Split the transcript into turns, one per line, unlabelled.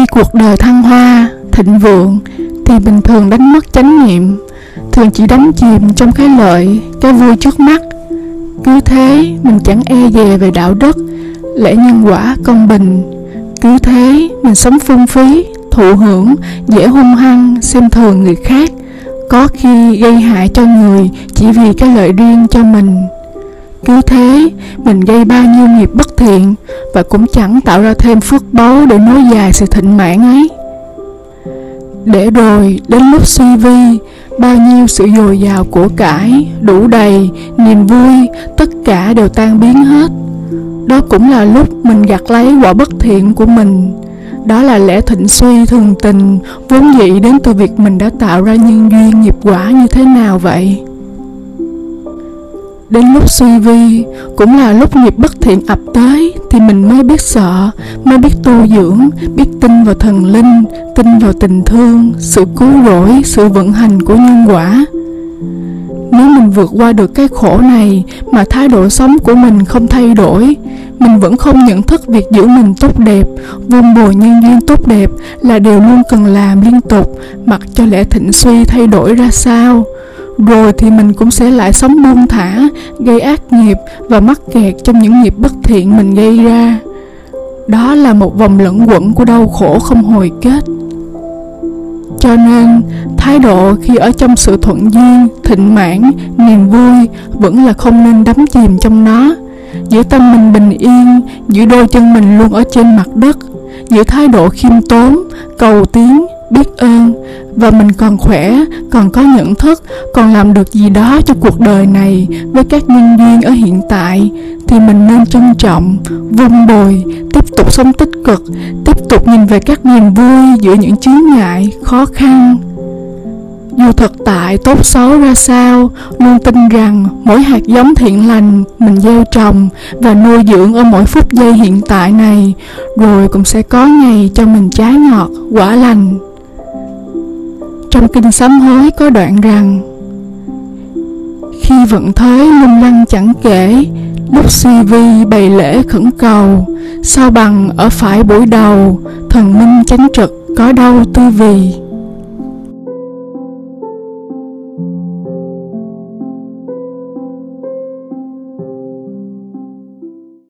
khi cuộc đời thăng hoa, thịnh vượng, thì bình thường đánh mất chánh niệm, thường chỉ đắm chìm trong cái lợi, cái vui trước mắt. Cứ thế, mình chẳng e dè về đạo đức, lẽ nhân quả công bình. Cứ thế, mình sống phung phí, thụ hưởng, dễ hung hăng, xem thường người khác, có khi gây hại cho người chỉ vì cái lợi riêng cho mình cứ thế, mình gây bao nhiêu nghiệp bất thiện và cũng chẳng tạo ra thêm phước báu để nối dài sự thịnh mãn ấy. Để rồi, đến lúc suy vi, bao nhiêu sự dồi dào của cải, đủ đầy, niềm vui, tất cả đều tan biến hết. Đó cũng là lúc mình gặt lấy quả bất thiện của mình. Đó là lẽ thịnh suy thường tình, vốn dĩ đến từ việc mình đã tạo ra nhân duyên nghiệp quả như thế nào vậy? Đến lúc suy vi, cũng là lúc nghiệp bất thiện ập tới, thì mình mới biết sợ, mới biết tu dưỡng, biết tin vào thần linh, tin vào tình thương, sự cứu rỗi, sự vận hành của nhân quả. Nếu mình vượt qua được cái khổ này mà thái độ sống của mình không thay đổi, mình vẫn không nhận thức việc giữ mình tốt đẹp vun bồi nhân duyên tốt đẹp là điều luôn cần làm liên tục, mặc cho lẽ thịnh suy thay đổi ra sao rồi thì mình cũng sẽ lại sống buông thả, gây ác nghiệp và mắc kẹt trong những nghiệp bất thiện mình gây ra. Đó là một vòng lẫn quẩn của đau khổ không hồi kết. Cho nên, thái độ khi ở trong sự thuận duyên, thịnh mãn, niềm vui vẫn là không nên đắm chìm trong nó. Giữ tâm mình bình yên giữ đôi chân mình luôn ở trên mặt đất giữ thái độ khiêm tốn, cầu tiến, biết ơn và mình còn khỏe, còn có nhận thức, còn làm được gì đó cho cuộc đời này với các nhân duyên ở hiện tại, thì mình nên trân trọng, vun bồi, tiếp tục sống tích cực, tiếp tục nhìn về các niềm vui giữa những chướng ngại, khó khăn. Dù thực tại tốt xấu ra sao, luôn tin rằng mỗi hạt giống thiện lành mình gieo trồng và nuôi dưỡng ở mỗi phút giây hiện tại này, rồi cũng sẽ có ngày cho mình trái ngọt, quả lành trong kinh sám hối có đoạn rằng, khi vận thế lung lăng chẳng kể, lúc suy vi bày lễ khẩn cầu, sao bằng ở phải buổi đầu, thần minh chánh trực có đâu tư vì